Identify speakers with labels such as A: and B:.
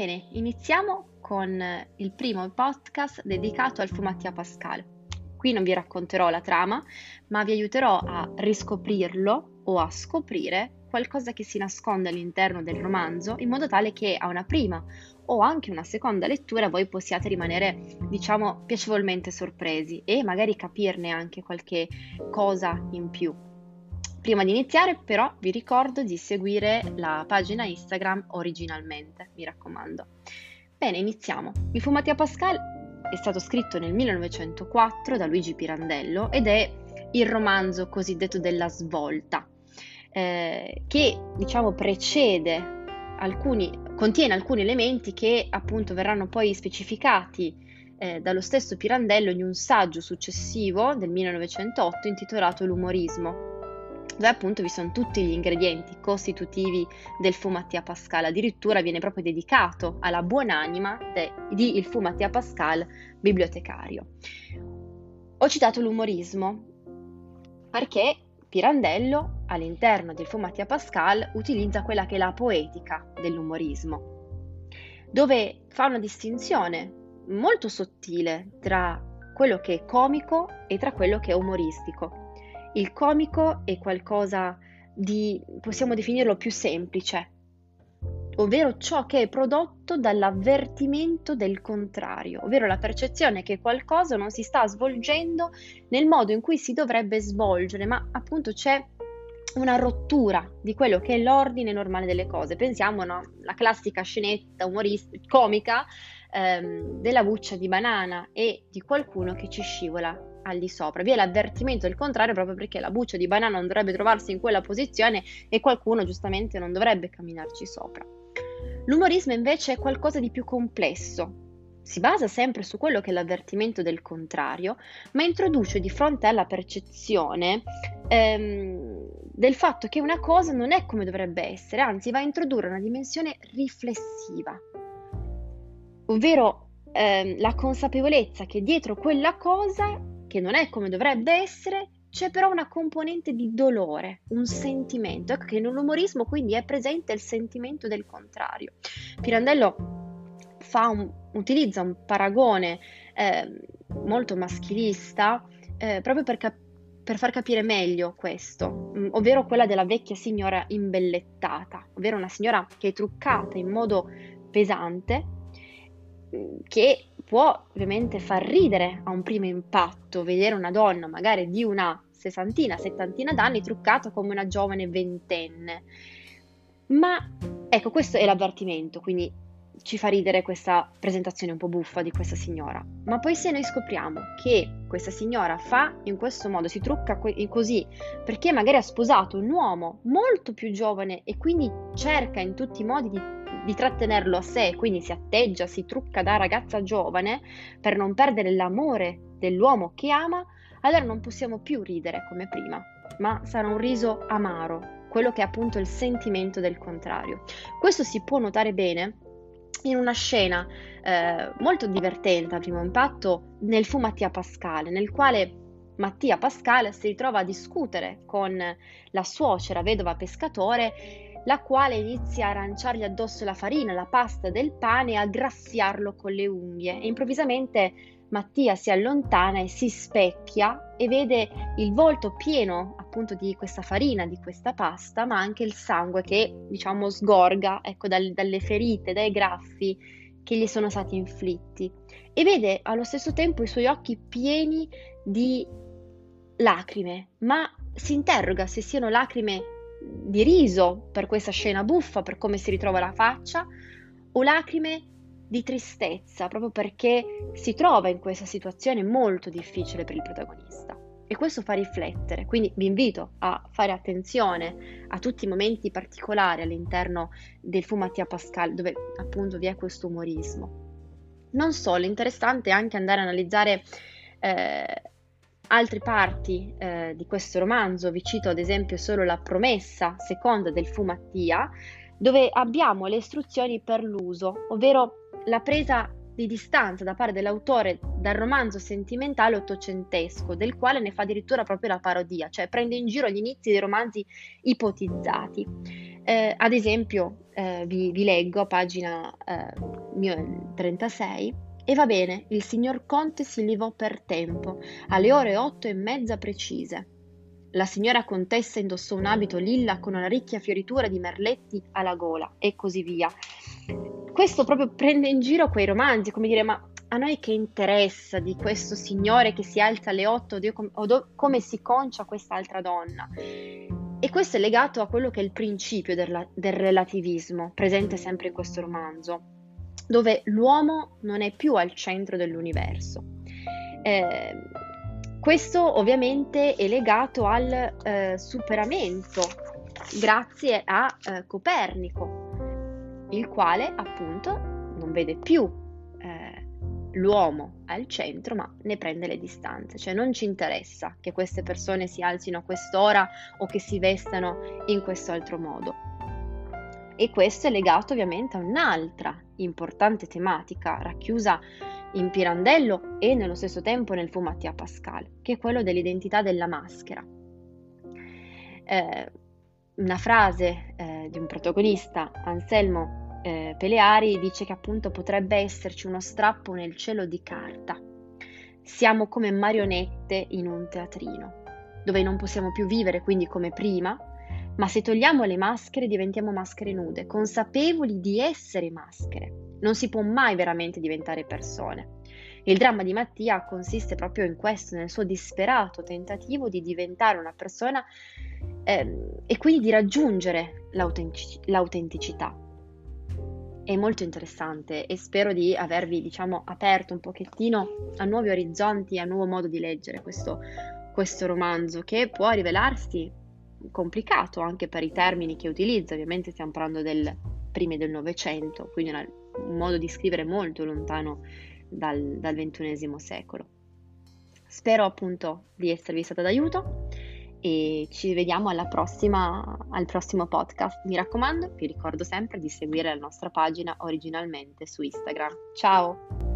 A: Bene, iniziamo con il primo podcast dedicato al Fumattia Pascal. Qui non vi racconterò la trama, ma vi aiuterò a riscoprirlo o a scoprire qualcosa che si nasconde all'interno del romanzo, in modo tale che a una prima o anche una seconda lettura voi possiate rimanere, diciamo, piacevolmente sorpresi e magari capirne anche qualche cosa in più. Prima di iniziare però vi ricordo di seguire la pagina Instagram originalmente, mi raccomando. Bene, iniziamo. Il Fumatia Pascal è stato scritto nel 1904 da Luigi Pirandello ed è il romanzo cosiddetto della svolta, eh, che diciamo precede alcuni, contiene alcuni elementi che appunto verranno poi specificati eh, dallo stesso Pirandello in un saggio successivo del 1908 intitolato L'umorismo dove appunto vi sono tutti gli ingredienti costitutivi del Fumattia Pascal, addirittura viene proprio dedicato alla buonanima de, di il Fumattia Pascal bibliotecario. Ho citato l'umorismo perché Pirandello all'interno del Fumattia Pascal utilizza quella che è la poetica dell'umorismo, dove fa una distinzione molto sottile tra quello che è comico e tra quello che è umoristico. Il comico è qualcosa di, possiamo definirlo più semplice, ovvero ciò che è prodotto dall'avvertimento del contrario, ovvero la percezione che qualcosa non si sta svolgendo nel modo in cui si dovrebbe svolgere, ma appunto c'è una rottura di quello che è l'ordine normale delle cose. Pensiamo alla no? classica scenetta umoristica, comica ehm, della buccia di banana e di qualcuno che ci scivola al di sopra. Vi è l'avvertimento del contrario proprio perché la buccia di banana non dovrebbe trovarsi in quella posizione e qualcuno giustamente non dovrebbe camminarci sopra. L'umorismo invece è qualcosa di più complesso. Si basa sempre su quello che è l'avvertimento del contrario, ma introduce di fronte alla percezione ehm, del fatto che una cosa non è come dovrebbe essere, anzi va a introdurre una dimensione riflessiva, ovvero ehm, la consapevolezza che dietro quella cosa che non è come dovrebbe essere, c'è però una componente di dolore, un sentimento. Ecco che nell'umorismo quindi è presente il sentimento del contrario. Pirandello un, utilizza un paragone eh, molto maschilista eh, proprio per, cap- per, far capire meglio questo, mh, mm, ovvero quella della vecchia signora imbellettata, ovvero una signora che è truccata in modo pesante, mh, mm, che può ovviamente far ridere a un primo impatto vedere una donna magari di una sessantina, settantina d'anni truccata come una giovane ventenne. Ma ecco, questo è l'avvertimento, quindi ci fa ridere questa presentazione un po' buffa di questa signora. Ma poi se noi scopriamo che questa signora fa in questo modo, si trucca così, perché magari ha sposato un uomo molto più giovane e quindi cerca in tutti i modi di di trattenerlo a sé, quindi si atteggia, si trucca da ragazza giovane per non perdere l'amore dell'uomo che ama, allora non possiamo più ridere come prima, ma sarà un riso amaro, quello che è appunto il sentimento del contrario. Questo si può notare bene in una scena eh, molto divertente a primo impatto nel fu Mattia Pascale, nel quale Mattia Pascale si ritrova a discutere con la suocera vedova pescatore la quale inizia a aranciargli addosso la farina, la pasta del pane e a graffiarlo con le unghie. E improvvisamente Mattia si allontana e si specchia e vede il volto pieno appunto di questa farina, di questa pasta, ma anche il sangue che diciamo sgorga ecco, dal, dalle ferite, dai graffi che gli sono stati inflitti. E vede allo stesso tempo i suoi occhi pieni di lacrime, ma si interroga se siano lacrime di riso per questa scena buffa, per come si ritrova la faccia, o lacrime di tristezza, proprio perché si trova in questa situazione molto difficile per il protagonista. E questo fa riflettere, quindi vi invito a fare attenzione a tutti i momenti particolari all'interno del Fumatia Pascal, dove appunto vi è questo umorismo. Non solo, interessante è anche andare a analizzare eh, altre parti eh, di questo romanzo, vi cito ad esempio solo la promessa seconda del Fumattia, dove abbiamo le istruzioni per l'uso, ovvero la presa di distanza da parte dell'autore dal romanzo sentimentale ottocentesco, del quale ne fa addirittura proprio la parodia, cioè prende in giro gli inizi dei romanzi ipotizzati. Eh, ad esempio, eh, vi, vi, leggo a pagina eh, 36, e va bene, il signor Conte si levò per tempo, alle ore otto e mezza precise. La signora contessa indossò un abito lilla con una ricchia fioritura di merletti alla gola e così via. Questo proprio prende in giro quei romanzi, come dire, ma a noi che interessa di questo signore che si alza alle 8 o, come si concia quest'altra donna? E questo è legato a quello che è il principio del, del relativismo, presente sempre in questo romanzo, dove l'uomo non è più al centro dell'universo. Eh, questo ovviamente è legato al eh, superamento grazie a eh, Copernico, il quale appunto non vede più eh, l'uomo al centro, ma ne prende le distanze, cioè non ci interessa che queste persone si alzino a quest'ora o che si vestano in questo altro modo. E questo è legato ovviamente a un'altra importante tematica racchiusa in Pirandello e nello stesso tempo nel fu Mattia Pascal, che è quello dell'identità della maschera. Eh, una frase eh, di un protagonista, Anselmo eh, Peleari dice che appunto potrebbe esserci uno strappo nel cielo di carta. Siamo come marionette in un teatrino, dove non possiamo più vivere quindi come prima, ma se togliamo le maschere diventiamo maschere nude, consapevoli di essere maschere. Non si può mai veramente diventare persone. Il dramma di Mattia consiste proprio in questo, nel suo disperato tentativo di diventare una persona eh, e quindi di raggiungere l'autentic- l'autenticità è molto interessante e spero di avervi, diciamo, aperto un pochettino a nuovi orizzonti, a nuovo modo di leggere questo, questo romanzo che può rivelarsi complicato anche per i termini che utilizza, ovviamente stiamo parlando del primi del Novecento, quindi un modo di scrivere molto lontano dal, dal XXI secolo. Spero appunto di esservi stata d'aiuto e ci vediamo prossima, al prossimo podcast. Mi raccomando, vi ricordo sempre di seguire la nostra pagina originalmente su Instagram. Ciao!